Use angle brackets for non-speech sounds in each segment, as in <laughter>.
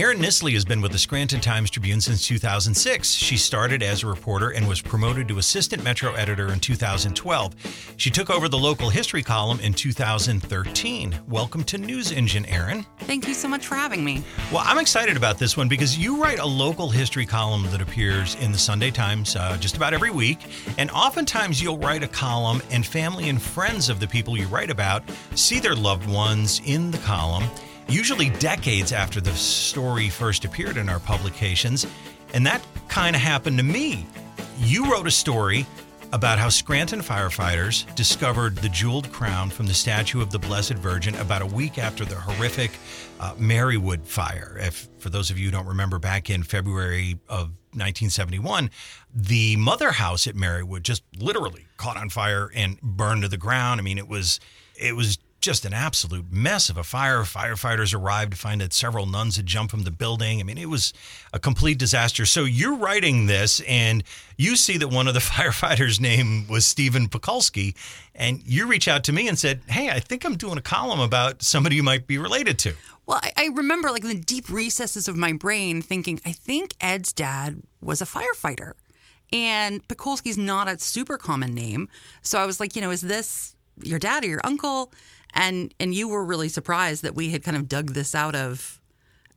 Erin Nissley has been with the Scranton Times Tribune since 2006. She started as a reporter and was promoted to assistant Metro editor in 2012. She took over the local history column in 2013. Welcome to News Engine, Erin. Thank you so much for having me. Well, I'm excited about this one because you write a local history column that appears in the Sunday Times uh, just about every week. And oftentimes you'll write a column, and family and friends of the people you write about see their loved ones in the column usually decades after the story first appeared in our publications. And that kind of happened to me. You wrote a story about how Scranton firefighters discovered the jeweled crown from the statue of the Blessed Virgin about a week after the horrific uh, Marywood fire. If for those of you who don't remember, back in February of 1971, the mother house at Marywood just literally caught on fire and burned to the ground. I mean, it was it was just an absolute mess of a fire. Firefighters arrived to find that several nuns had jumped from the building. I mean, it was a complete disaster. So you're writing this, and you see that one of the <laughs> firefighters' name was Stephen Pekulski, and you reach out to me and said, "Hey, I think I'm doing a column about somebody you might be related to." Well, I, I remember, like in the deep recesses of my brain, thinking, "I think Ed's dad was a firefighter." And Pekulski's not a super common name. So I was like, you know, is this your dad or your uncle? And and you were really surprised that we had kind of dug this out of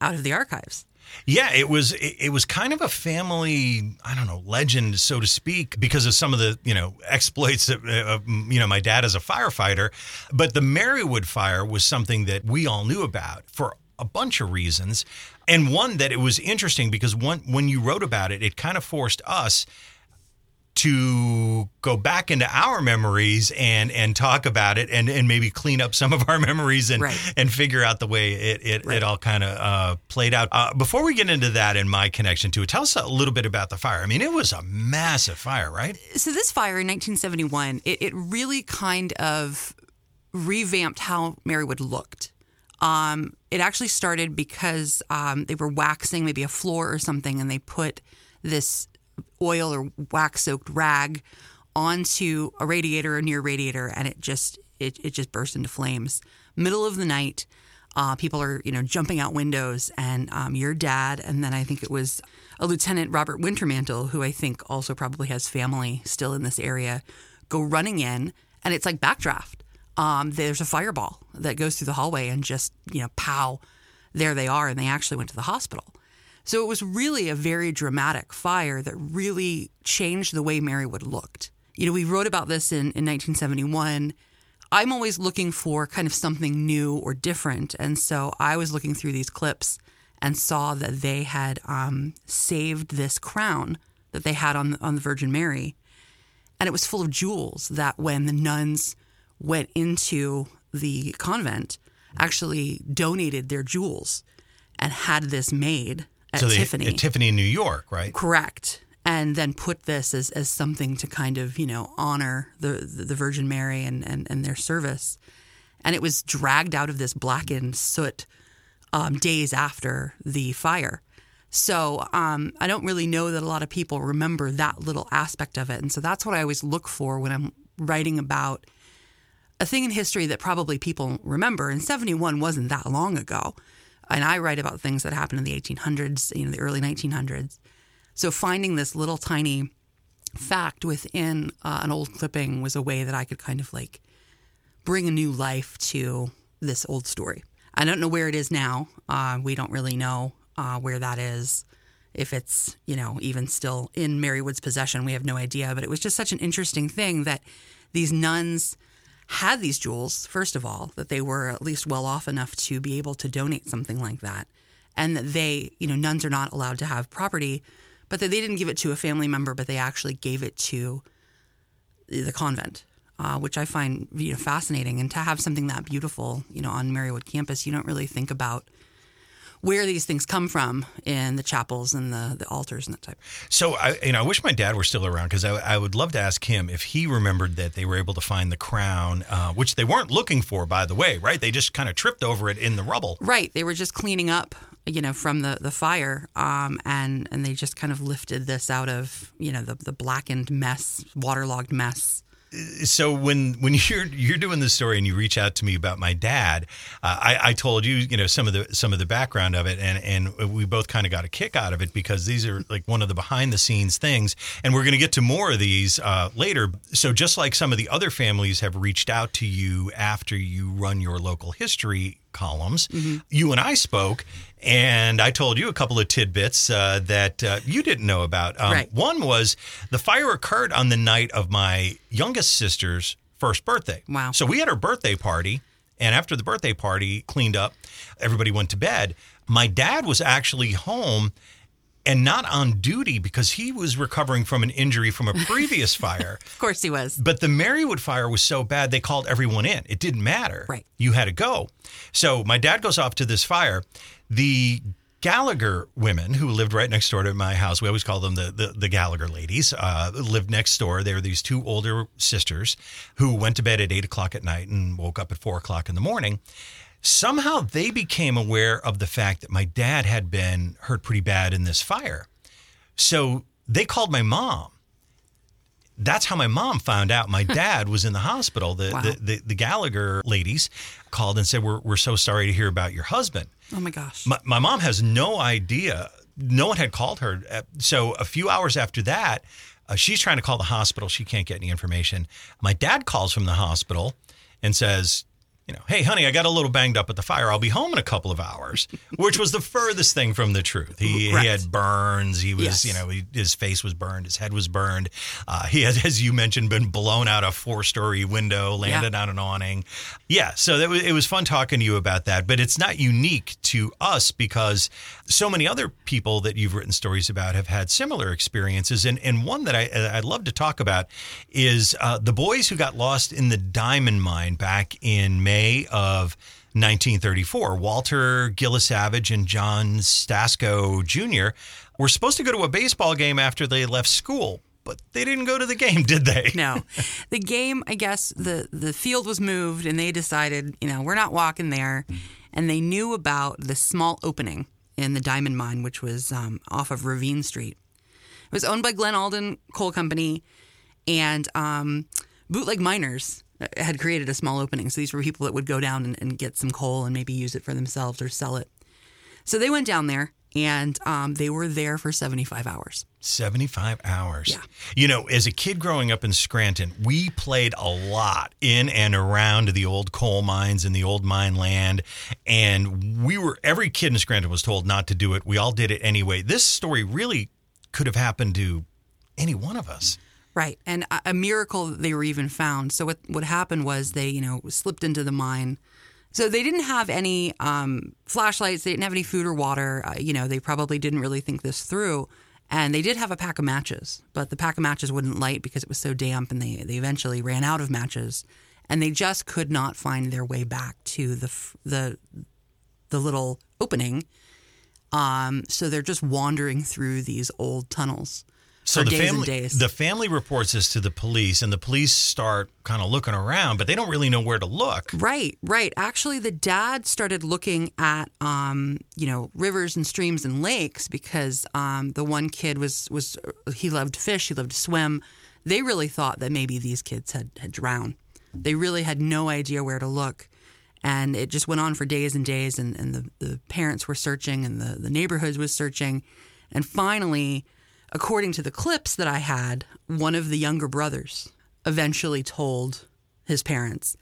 out of the archives. Yeah, it was it, was kind of a family, I don't know, legend so to speak because of some of the, you know, exploits of, uh, of you know, my dad as a firefighter, but the Marywood fire was something that we all knew about for a bunch of reasons. And one that it was interesting because one when you wrote about it, it kind of forced us to go back into our memories and and talk about it and and maybe clean up some of our <laughs> memories and right. and figure out the way it it, right. it all kind of uh, played out. Uh, before we get into that and my connection to it, tell us a little bit about the fire. I mean, it was a massive fire, right? So this fire in 1971, it, it really kind of revamped how Marywood looked. Um, it actually started because um, they were waxing maybe a floor or something, and they put this oil or wax soaked rag onto a radiator or near radiator and it just it, it just burst into flames. Middle of the night uh, people are you know jumping out windows and um, your dad and then i think it was a lieutenant robert wintermantle who i think also probably has family still in this area go running in and it's like backdraft. Um, there's a fireball that goes through the hallway and just you know pow there they are and they actually went to the hospital so it was really a very dramatic fire that really changed the way Marywood looked. You know, we wrote about this in, in 1971. I'm always looking for kind of something new or different. And so I was looking through these clips and saw that they had um, saved this crown that they had on, on the Virgin Mary. And it was full of jewels that when the nuns went into the convent, actually donated their jewels and had this made at so they, Tiffany. At Tiffany in New York, right? Correct. And then put this as, as something to kind of, you know, honor the, the Virgin Mary and, and, and their service. And it was dragged out of this blackened soot um, days after the fire. So um, I don't really know that a lot of people remember that little aspect of it. And so that's what I always look for when I'm writing about a thing in history that probably people remember. And 71 wasn't that long ago and I write about things that happened in the 1800s, you know, the early 1900s. So finding this little tiny fact within uh, an old clipping was a way that I could kind of like bring a new life to this old story. I don't know where it is now. Uh, we don't really know uh, where that is. If it's, you know, even still in Marywood's possession, we have no idea. But it was just such an interesting thing that these nuns had these jewels, first of all, that they were at least well off enough to be able to donate something like that. And that they, you know, nuns are not allowed to have property, but that they didn't give it to a family member, but they actually gave it to the convent, uh, which I find you know fascinating. And to have something that beautiful, you know, on Marywood campus, you don't really think about where these things come from in the chapels and the, the altars and that type. So I, you know, I wish my dad were still around because I, I, would love to ask him if he remembered that they were able to find the crown, uh, which they weren't looking for, by the way, right? They just kind of tripped over it in the rubble. Right. They were just cleaning up, you know, from the the fire, um, and and they just kind of lifted this out of you know the the blackened mess, waterlogged mess so when when <laughs> you're you're doing this story and you reach out to me about my dad, uh, I, I told you you know some of the some of the background of it, and and we both kind of got a kick out of it because these are like one of the behind the scenes things, and we're going to get to more of these uh, later. So just like some of the other families have reached out to you after you run your local history columns, mm-hmm. you and I spoke, and I told you a couple of tidbits uh, that uh, you didn't know about. Um, right. One was the fire occurred on the night of my youngest sister's first birthday. Wow. So we had our birthday party, and after the birthday party cleaned up, everybody went to bed. My dad was actually home and not on duty because he was recovering from an injury from a previous <laughs> fire. of course he was. But the Marywood fire was so bad they called everyone in. It didn't matter. Right. You had to go. So my dad goes off to this fire. The Gallagher women who lived right next door to my house, we always call them the the, the Gallagher ladies, uh, lived next door. They were these two older sisters who went to bed at eight o'clock at night and woke up at four o'clock in the morning somehow they became aware of the fact that my dad had been hurt pretty bad in this fire. So they called my mom. That's how my mom found out my <laughs> dad was in the hospital. The, Wow. the, the, the Gallagher ladies called and said, we're, we're so sorry to hear about your husband. Oh my gosh. My, my mom has no idea. No one had called her. Uh, So a few hours after that, uh, she's trying to call the hospital. She can't get any information. My dad calls from the hospital and says, you know, hey, honey, I got a little banged up at the fire. I'll be home in a couple of hours, which was the furthest thing from the truth. He, he had burns. He was, Yes. you know, he, his face was burned. His head was burned. Uh, he had, <laughs> as you mentioned, been blown out a four story window, landed on an awning. Yeah. So that was, it was fun talking to you about that. But it's not unique to us because so many other people that you've written stories about have had similar experiences. And, and one that I, I'd love to talk about is uh, the boys who got lost in the diamond mine back in May of 1934. Walter Gillis Savage and John Stasco Jr. were supposed to go to a baseball game after they left school, but they didn't go to the game, <laughs> did they? no. The game, I guess, the, the field was moved and they decided, you know, we're not walking there. And they knew about the small opening in the diamond mine, which was um, off of Ravine Street. It was owned by Glen Alden Coal Company, and um, bootleg miners had created a small opening. So these were people that would go down and, and get some coal and maybe use it for themselves or sell it. So they went down there and um, they were there for 75 hours. 75 hours. Yeah. You know, as a kid growing up in Scranton, we played a lot in and around the old coal mines and the old mine land. And we were, every kid in Scranton was told not to do it. We all did it anyway. This story really could have happened to any one of us. Right, and a, miracle that they were even found. So what what happened was they you know slipped into the mine. So they didn't have any um, flashlights. They didn't have any food or water. Uh, you know, they probably didn't really think this through. And they did have a pack of matches, but the pack of matches wouldn't light because it was so damp, and they they eventually ran out of matches, and they just could not find their way back to the the the little opening. Um, so they're just wandering through these old tunnels So the family, the family reports this to the police, and the police start kind of looking around, but they don't really know where to look. Right, right. Actually, the dad started looking at, um, you know, rivers and streams and lakes because um, the one kid was was he loved fish, he loved to swim. They really thought that maybe these kids had had drowned. They really had no idea where to look, and it just went on for days and days. And, and the the parents were searching, and the the neighborhoods was searching, and finally, according to the clips that I had, one of the younger brothers eventually told his parents.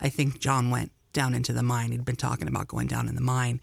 I think John went down into the mine. He'd been talking about going down in the mine,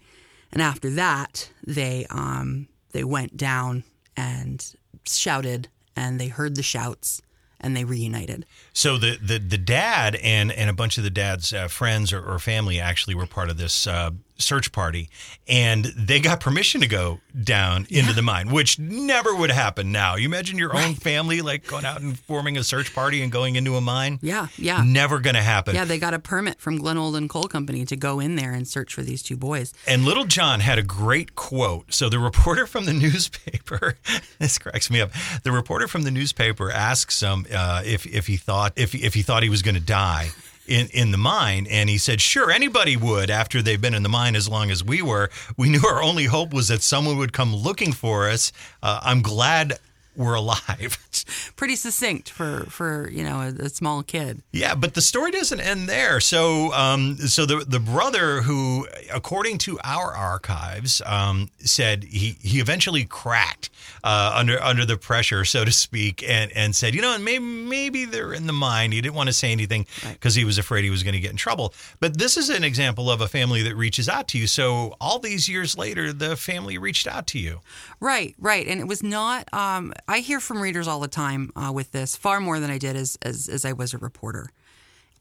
and after that, they um, they went down and shouted, and they heard the shouts, and they reunited. So the the, the dad and and a bunch of the dad's uh, friends or, or family actually were part of this uh, search party, and they got permission to go down into the mine, which never would happen now. You imagine your own family like going out and forming a search party and going into a mine. Yeah, yeah, Never going to happen. yeah. They got a permit from Glen Alden Coal Company to go in there and search for these two boys. And Little John had a great quote. So the reporter from the <laughs> newspaper, <laughs> this cracks me up. The reporter from the newspaper asks him uh, if if he thought if if he thought he was going to die. In, in the mine, and he said, "Sure, anybody would after they've been in the mine as long as we were. We knew our only hope was that someone would come looking for us. Uh, I'm glad were alive. <laughs> Pretty succinct for for you know a, a, small kid. Yeah, but the story doesn't end there. So, um, so the the brother who, according to our archives, um, said he he eventually cracked uh, under under the pressure, so to speak, and and said, you know, and maybe maybe they're in the mine. He didn't want to say anything because right. he was afraid he was going to get in trouble. But this is an example of a family that reaches out to you. So all these years later, the family reached out to you. Right, right, and it was not. Um, I hear from readers all the time uh, with this, far more than I did as as, as I was a reporter.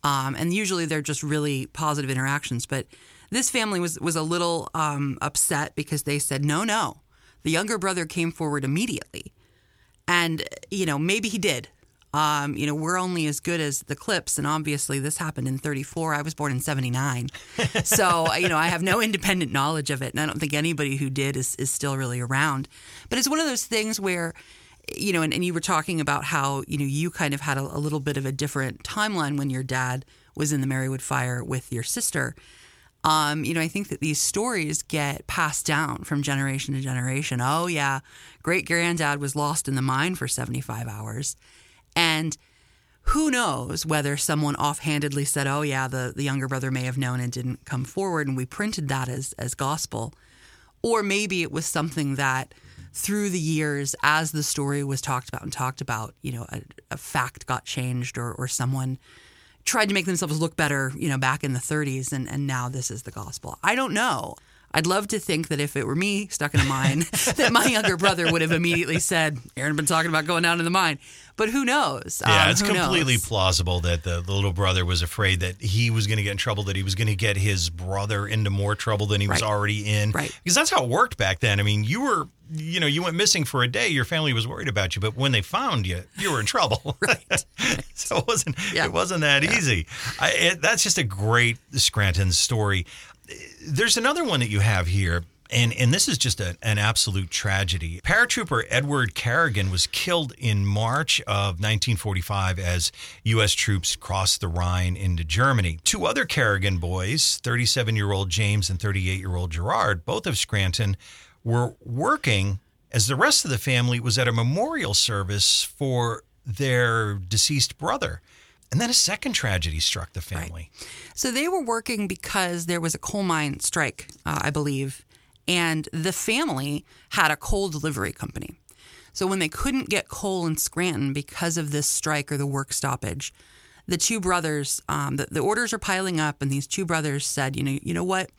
Um, and usually they're just really positive interactions. But this family was was a little um, upset because they said, no, no. The younger brother came forward immediately, and you know maybe he did. Um, you know, we're only as good as the clips, and obviously this happened in 34. I was born in 79. <laughs> so, you know, I have no independent knowledge of it, and I don't think anybody who did is, is still really around. But it's one of those things where, you know, and, and you were talking about how, you know, you kind of had a, a little bit of a different timeline when your dad was in the Marywood fire with your sister. Um, you know, I think that these stories get passed down from generation to generation. Oh, yeah, great granddad was lost in the mine for 75 hours. And who knows whether someone offhandedly said, "Oh yeah, the, the younger brother may have known and didn't come forward," and we printed that as as gospel, or maybe it was something that through the years, as the story was talked about and talked about, you know, a, a fact got changed, or or someone tried to make themselves look better, you know, back in the 30s, and and now this is the gospel. I don't know. I'd love to think that if it were me stuck in a mine, <laughs> that my younger brother would have immediately said, Erin been talking about going down in the mine. But who knows? Yeah, um, it's completely knows? plausible that the, the, little brother was afraid that he was going to get in trouble, that he was going to get his brother into more trouble than he was already in. Right. Because that's how it worked back then. I mean, you were, you know, you went missing for a day. Your family was worried about you, but when they found you, you were in trouble. <laughs> right. <laughs> so it wasn't, yeah. it wasn't that yeah. easy. I, it, that's just a great Scranton story. There's another one that you have here and and this is just a, an absolute tragedy. Paratrooper Edward Carrigan was killed in March of 1945 as U.S. troops crossed the Rhine into Germany. Two other Carrigan boys, 37-year-old James and 38-year-old Gerard, both of Scranton, were working as the rest of the family was at a memorial service for their deceased brother. And then a second tragedy struck the family. Right. So they were working because there was a coal mine strike, uh, I believe, and the family had a coal delivery company. So when they couldn't get coal in Scranton because of this strike or the work stoppage, the two brothers, um, the, the orders are piling up, and these two brothers said, you know, you know what,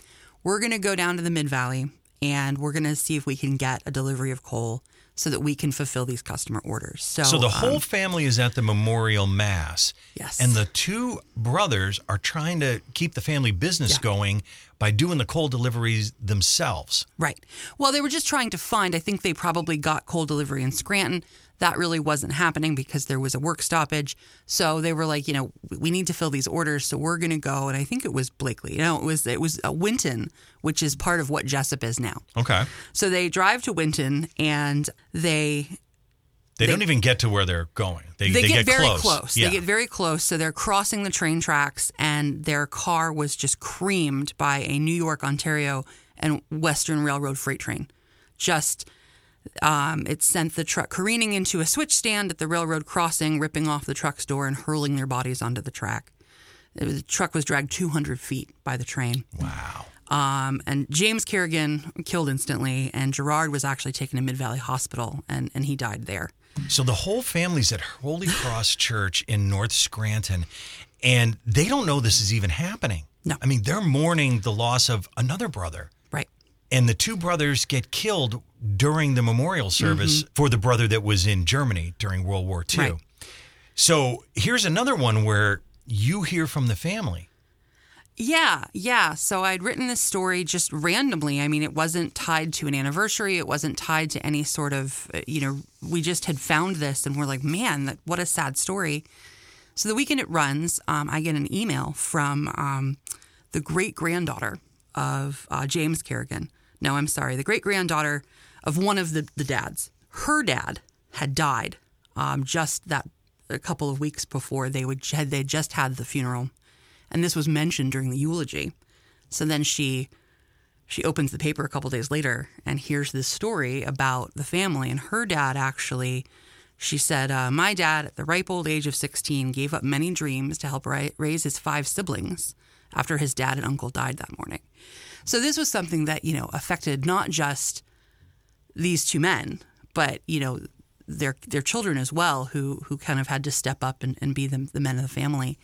we're going to go down to the Mid Valley and we're going to see if we can get a delivery of coal so that we can fulfill these customer orders. So, so the whole um, family is at the memorial mass. Yes. And the two brothers are trying to keep the family business yeah. going by doing the coal deliveries themselves. Right. Well, they were just trying to find, I think they probably got coal delivery in Scranton. That really wasn't happening because there was a work stoppage. So they were like, you know, we need to fill these orders, so we're going to go. And I think it was Blakely. You know, it was it was uh, Winton, which is part of what Jessup is now. Okay. So they drive to Winton and they they, they, don't even get to where they're going. They, they, they get, get, very close. close. Yeah. They get very close. So they're crossing the train tracks, and their car was just creamed by a New York, Ontario, and Western Railroad freight train. Just, um, it sent the truck careening into a switch stand at the railroad crossing, ripping off the truck's door and hurling their bodies onto the track. The truck was dragged 200 feet by the train. Wow. Um, and James Kerrigan killed instantly, and Gerard was actually taken to Mid Valley Hospital, and, and he died there. So the whole family's at Holy Cross Church in North Scranton, and they don't know this is even happening. No. I mean, they're mourning the loss of another brother. And the two brothers get killed during the memorial service mm-hmm. for the brother that was in Germany during World War II. Right. So here's another one where you hear from the family. Yeah, yeah. So I'd written this story just randomly. I mean, it wasn't tied to an anniversary. It wasn't tied to any sort of, uh, you know, we just had found this and we're like, man, what a sad story. So the weekend it runs, um, I get an email from um, the great granddaughter of uh, James Carrigan. No, I'm sorry, the great granddaughter of one of the, the dads. Her dad had died um, just that a couple of weeks before they would had they just had the funeral and this was mentioned during the eulogy. So then she she opens the paper a couple days later and hears this story about the family and her dad actually She said, uh, My dad, at the ripe old age of 16, gave up many dreams to help ri- raise his five siblings after his dad and uncle died that morning. So this was something that, you know, affected not just these two men, but, you know, their their children as well, who who kind of had to step up and, and be the, the men of the family.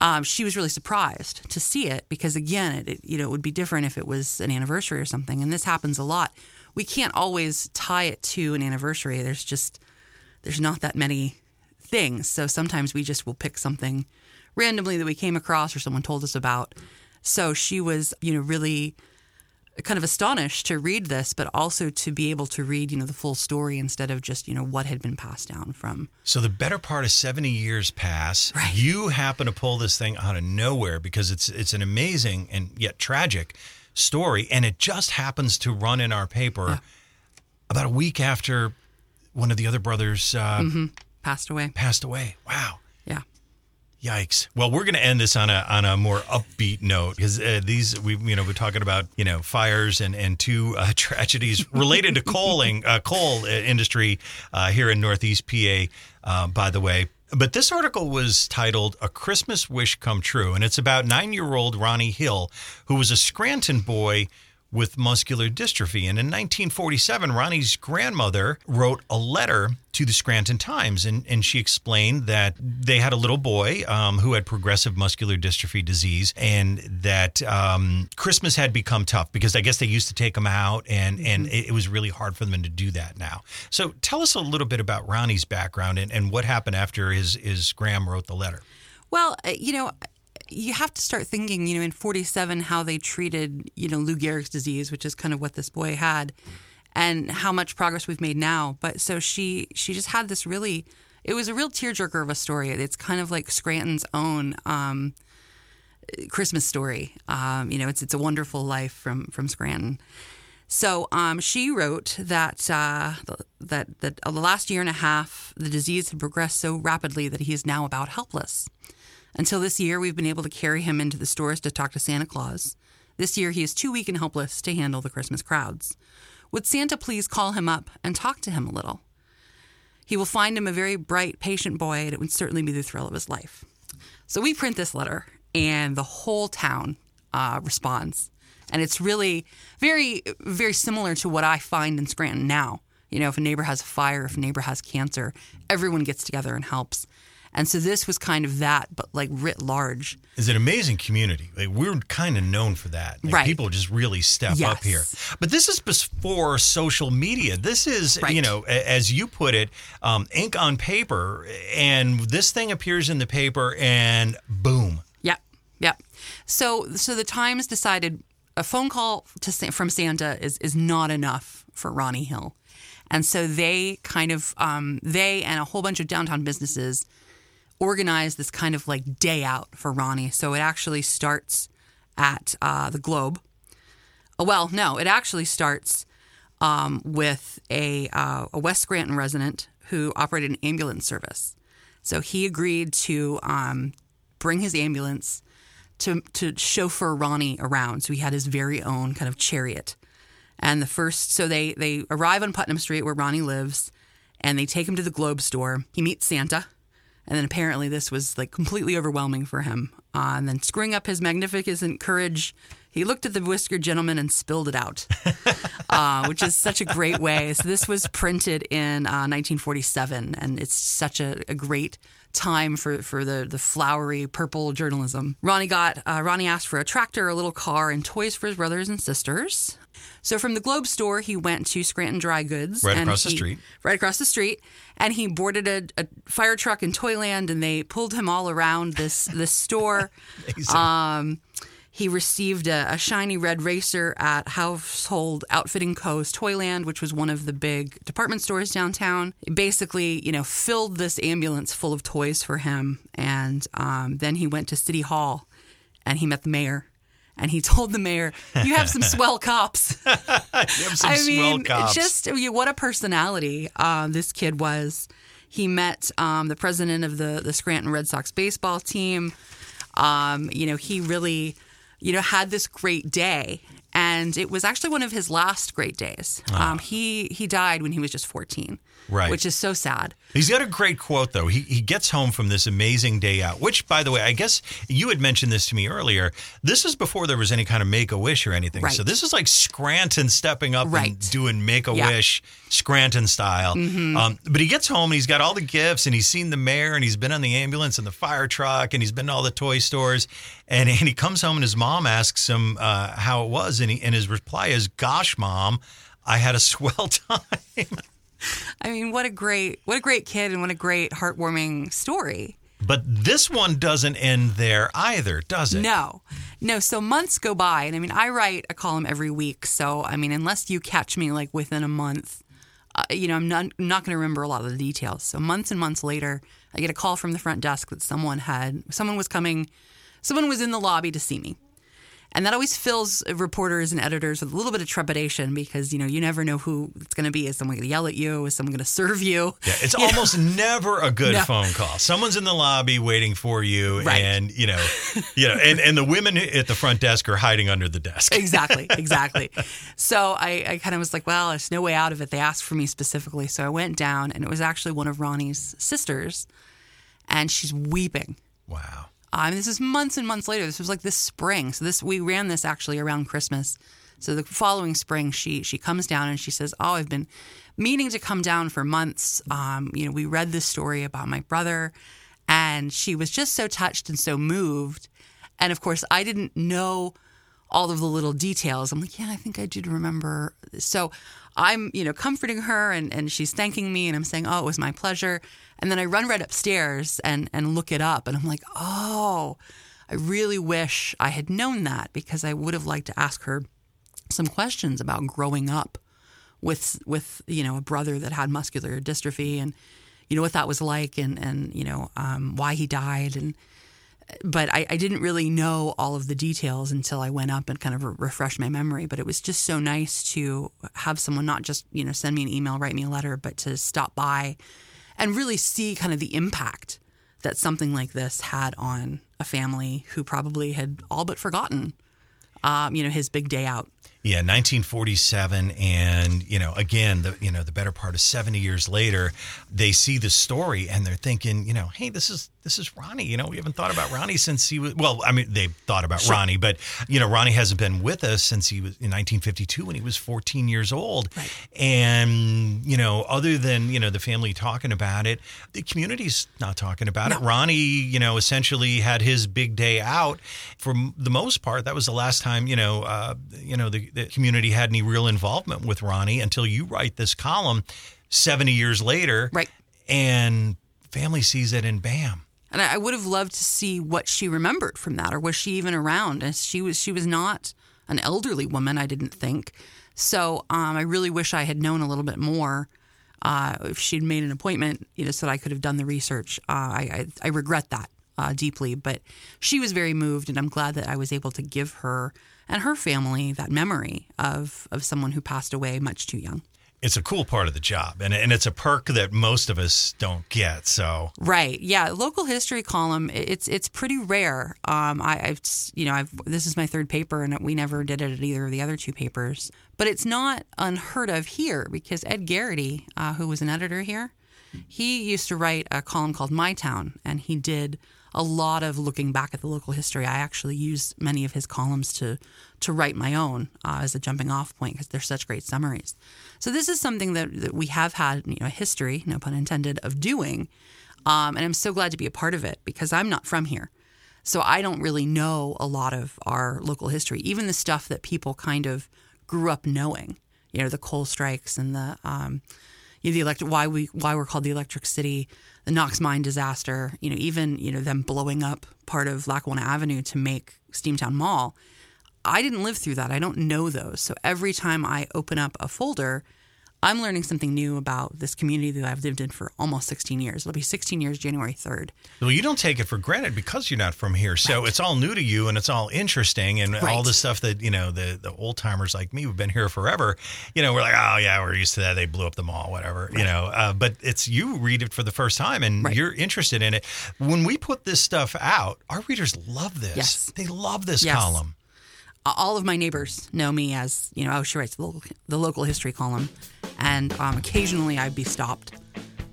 Um, she was really surprised to see it because again, it, it you know it would be different if it was an anniversary or something, and this happens a lot. We can't always tie it to an anniversary. There's just there's not that many things, so sometimes we just will pick something randomly that we came across or someone told us about. So she was, you know, really kind of astonished to read this, but also to be able to read, you know, the full story instead of just, you know, what had been passed down from. So the better part of 70 years pass. Right. You happen to pull this thing out of nowhere because it's it's an amazing and yet tragic story and it just happens to run in our paper Yeah. about a week after one of the other brothers uh, Passed away. passed away. Wow. Yikes! Well, we're going to end this on a on a more upbeat note because uh, these we you know we're talking about you know fires and and two uh, <laughs> tragedies related to coaling uh, coal uh, industry uh, here in Northeast PA. Uh, by the way. But this article was titled "A Christmas Wish Come True," and it's about nine-year-old Ronnie Hill, who was a Scranton boy with muscular dystrophy. And in 1947, Ronnie's grandmother wrote a letter to the Scranton Times, and, and she explained that they had a little boy um, who had progressive muscular dystrophy disease, and that um, Christmas had become tough because I guess they used to take him out, and, and it, it was really hard for them to do that now. So tell us a little bit about Ronnie's background and, and what happened after his, his Gram wrote the letter. Well, uh, you know, you have to start thinking, you know, in 47, how they treated, you know, Lou Gehrig's disease, which is kind of what this boy had, and how much progress we've made now. But so she, she just had this really, it was a real tearjerker of a story. It's kind of like Scranton's own um, Christmas story. Um, you know, it's it's a wonderful life from from Scranton. So um, she wrote that uh, that that uh, the last year and a half, the disease had progressed so rapidly that he is now about helpless. Until this year, we've been able to carry him into the stores to talk to Santa Claus. This year, he is too weak and helpless to handle the Christmas crowds. Would Santa please call him up and talk to him a little? He will find him a very bright, patient boy, and it would certainly be the thrill of his life. So we print this letter, and the whole town uh, responds. And it's really very, very similar to what I find in Scranton now. You know, if a neighbor has a fire, if a neighbor has cancer, everyone gets together and helps. And so this was kind of that, but like writ large. It's an amazing community. Like we're kind of known for that. Like, Right. People just really step up here. But this is before social media. This is, Right. you know, as you put it, um, ink on paper. And this thing appears in the paper, and boom. Yep, yep. So, so the Times decided a phone call to from Santa is is not enough for Ronnie Hill, and so they kind of um, they and a whole bunch of downtown businesses organized this kind of like day out for Ronnie. So it actually starts at uh, the Globe. Oh, well, no, it actually starts um, with a, uh, a West Scranton resident who operated an ambulance service. So he agreed to um, bring his ambulance to to chauffeur Ronnie around. So he had his very own kind of chariot. And the first, so they they arrive on Putnam Street where Ronnie lives, and they take him to the Globe store. He meets Santa, and then apparently this was like completely overwhelming for him. Uh, and then screwing up his magnificent courage, he looked at the whiskered gentleman and spilled it out, <laughs> uh, which is such a great way. So this was printed in uh, 1947, and it's such a, a great time for, for the, the flowery purple journalism. Ronnie got uh, Ronnie asked for a tractor, a little car, and toys for his brothers and sisters. So from the Globe store, he went to Scranton Dry Goods, Right and across the street. right across the street, and he boarded a, a fire truck in Toyland, and they pulled him all around this <laughs> this store. Um, he received a, a shiny red racer at Household Outfitting Co.'s Toyland, which was one of the big department stores downtown. Basically, you know, filled this ambulance full of toys for him, and um, then he went to City Hall, and he met the mayor. And he told the mayor, "You have some swell cops." <laughs> You have some I mean, cops. just what a personality um, this kid was. He met um, the president of the the Scranton Red Sox baseball team. Um, you know, he really, you know, had this great day. And it was actually one of his last great days. Um, he he died when he was just 14, Right. Which is so sad. He's got a great quote though. He he gets home from this amazing day out, which by the way, I guess you had mentioned this to me earlier. This is before there was any kind of make a wish or anything. Right. So this is like Scranton stepping up Right. and doing make a Yeah. Mm-hmm. wish Scranton style. Um, but he gets home and he's got all the gifts and he's seen the mayor and he's been on the ambulance and the fire truck and he's been to all the toy stores and, and he comes home and his mom asks him uh, how it was and he, and his reply is, "Gosh, mom, I had a <laughs> swell time." <laughs> I mean, what a great what a great kid and what a great heartwarming story. But this one doesn't end there either, does it? No, no. So months go by, and I mean, I write a column every week. So I mean, unless you catch me like within a month, uh, you know, I'm not I'm not going to remember a lot of the details. So months and months later, I get a call from the front desk that someone had someone was coming, someone was in the lobby to see me. And that always fills reporters and editors with a little bit of trepidation because you know you never know who it's going to be. Is someone going to yell at you? Is someone going to serve you? Yeah, it's <laughs> You know? almost never a good No. phone call. Someone's in the lobby waiting for you, Right. and you know, you know, and, and the women at the front desk are hiding under the desk. exactly, <laughs> exactly. So I, I kind of was like, well, there's no way out of it. They asked for me specifically. So I went down, and it was actually one of Ronnie's sisters, and she's weeping. Wow. Um, this is months and months later. This was like this spring. So this we ran this actually around Christmas. So the following spring, she she comes down and she says, "Oh, I've been meaning to come down for months. Um, you know, we read this story about my brother, and she was just so touched and so moved. And of course, I didn't know all of the little details. I'm like, yeah, I think I did remember. So I'm, you know, comforting her and, and she's thanking me and I'm saying, oh, it was my pleasure. And then I run right upstairs and, and look it up and I'm like, oh, I really wish I had known that because I would have liked to ask her some questions about growing up with with you know a brother that had muscular dystrophy and you know what that was like and and you know um, why he died and but I, I didn't really know all of the details until I went up and kind of re- refreshed my memory. But it was just so nice to have someone not just you know send me an email, write me a letter, but to stop by and really see kind of the impact that something like this had on a family who probably had all but forgotten, um, you know, his big day out. Yeah, 1947, and you know, again, the you know, the better part of 70 years later, they see the story and they're thinking, you know, hey, this is this is Ronnie. You know, we haven't thought about Ronnie since he was. Well, I mean, they've thought about Ronnie, but you know, Ronnie hasn't been with us since he was in 1952 when he was 14 years old. Right. And you know, other than you know the family talking about it, the community's not talking about it. Ronnie, you know, essentially had his big day out. For the most part, that was the last time you know, uh, you know, the, the community had any real involvement with Ronnie until you write this column 70 years later, Right. And family sees it, and bam. And I I would have loved to see what she remembered from that, or was she even around? And she was she was not an elderly woman, I didn't think. So um, I really wish I had known a little bit more. Uh, if she'd made an appointment, you know, so that I could have done the research. Uh, I, I I regret that uh, deeply, but she was very moved, and I'm glad that I was able to give her and her family that memory of of someone who passed away much too young. It's a cool part of the job, and and it's a perk that most of us don't get. So Right. Yeah. Local history column. It's it's pretty rare. Um, I, I've you know I've this is my third paper and we never did it at either of the other two papers. But it's not unheard of here because Ed Garrity, uh, who was an editor here, he used to write a column called My Town, and he did a lot of looking back at the local history. I actually used many of his columns to to write my own uh, as a jumping off point because they're such great summaries. So this is something that, that we have had you know a history, no pun intended, of doing, um, and I'm so glad to be a part of it because I'm not from here. So I don't really know a lot of our local history, even the stuff that people kind of grew up knowing. You know, the coal strikes and the um, you know, the electric why we why we're called the Electric City, the Knox mine disaster. You know, even you know them blowing up part of Lackawanna Avenue to make Steamtown Mall. I didn't live through that. I don't know those. So every time I open up a folder, I'm learning something new about this community that I've lived in for almost 16 years. It'll be 16 years January 3rd. Well, you don't take it for granted because you're not from here. So it's all new to you and it's all interesting and all the stuff that, you know, the, the old timers like me who've been here forever, you know, we're like, oh, yeah, we're used to that. They blew up the mall, whatever, you know. Uh, but it's you read it for the first time and Right. you're interested in it. When we put this stuff out, our readers love this. Yes. They love this Yes. column. all of my neighbors know me as you know. Oh, she writes the local, the local history column, and um, occasionally I'd be stopped,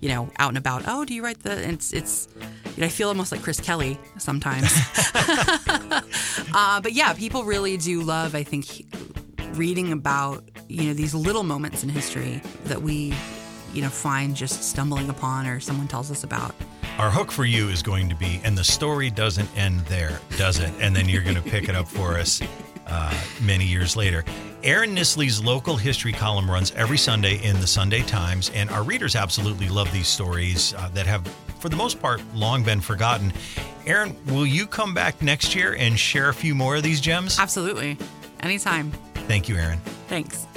you know, out and about. Oh, do you write the? It's it's. You know, I feel almost like Chris Kelly sometimes. <laughs> <laughs> uh, but yeah, people really do love. I think reading about you know these little moments in history that we you know find just stumbling upon or someone tells us about. Our hook for you is going to be, and the story doesn't end there, does it? And then you're going to pick it up for us uh, many years later. Erin Nissley's local history column runs every Sunday in the Sunday Times, and our readers absolutely love these stories uh, that have, for the most part, long been forgotten. Erin, will you come back next year and share a few more of these gems? Absolutely. Anytime. Thank you, Erin. Thanks.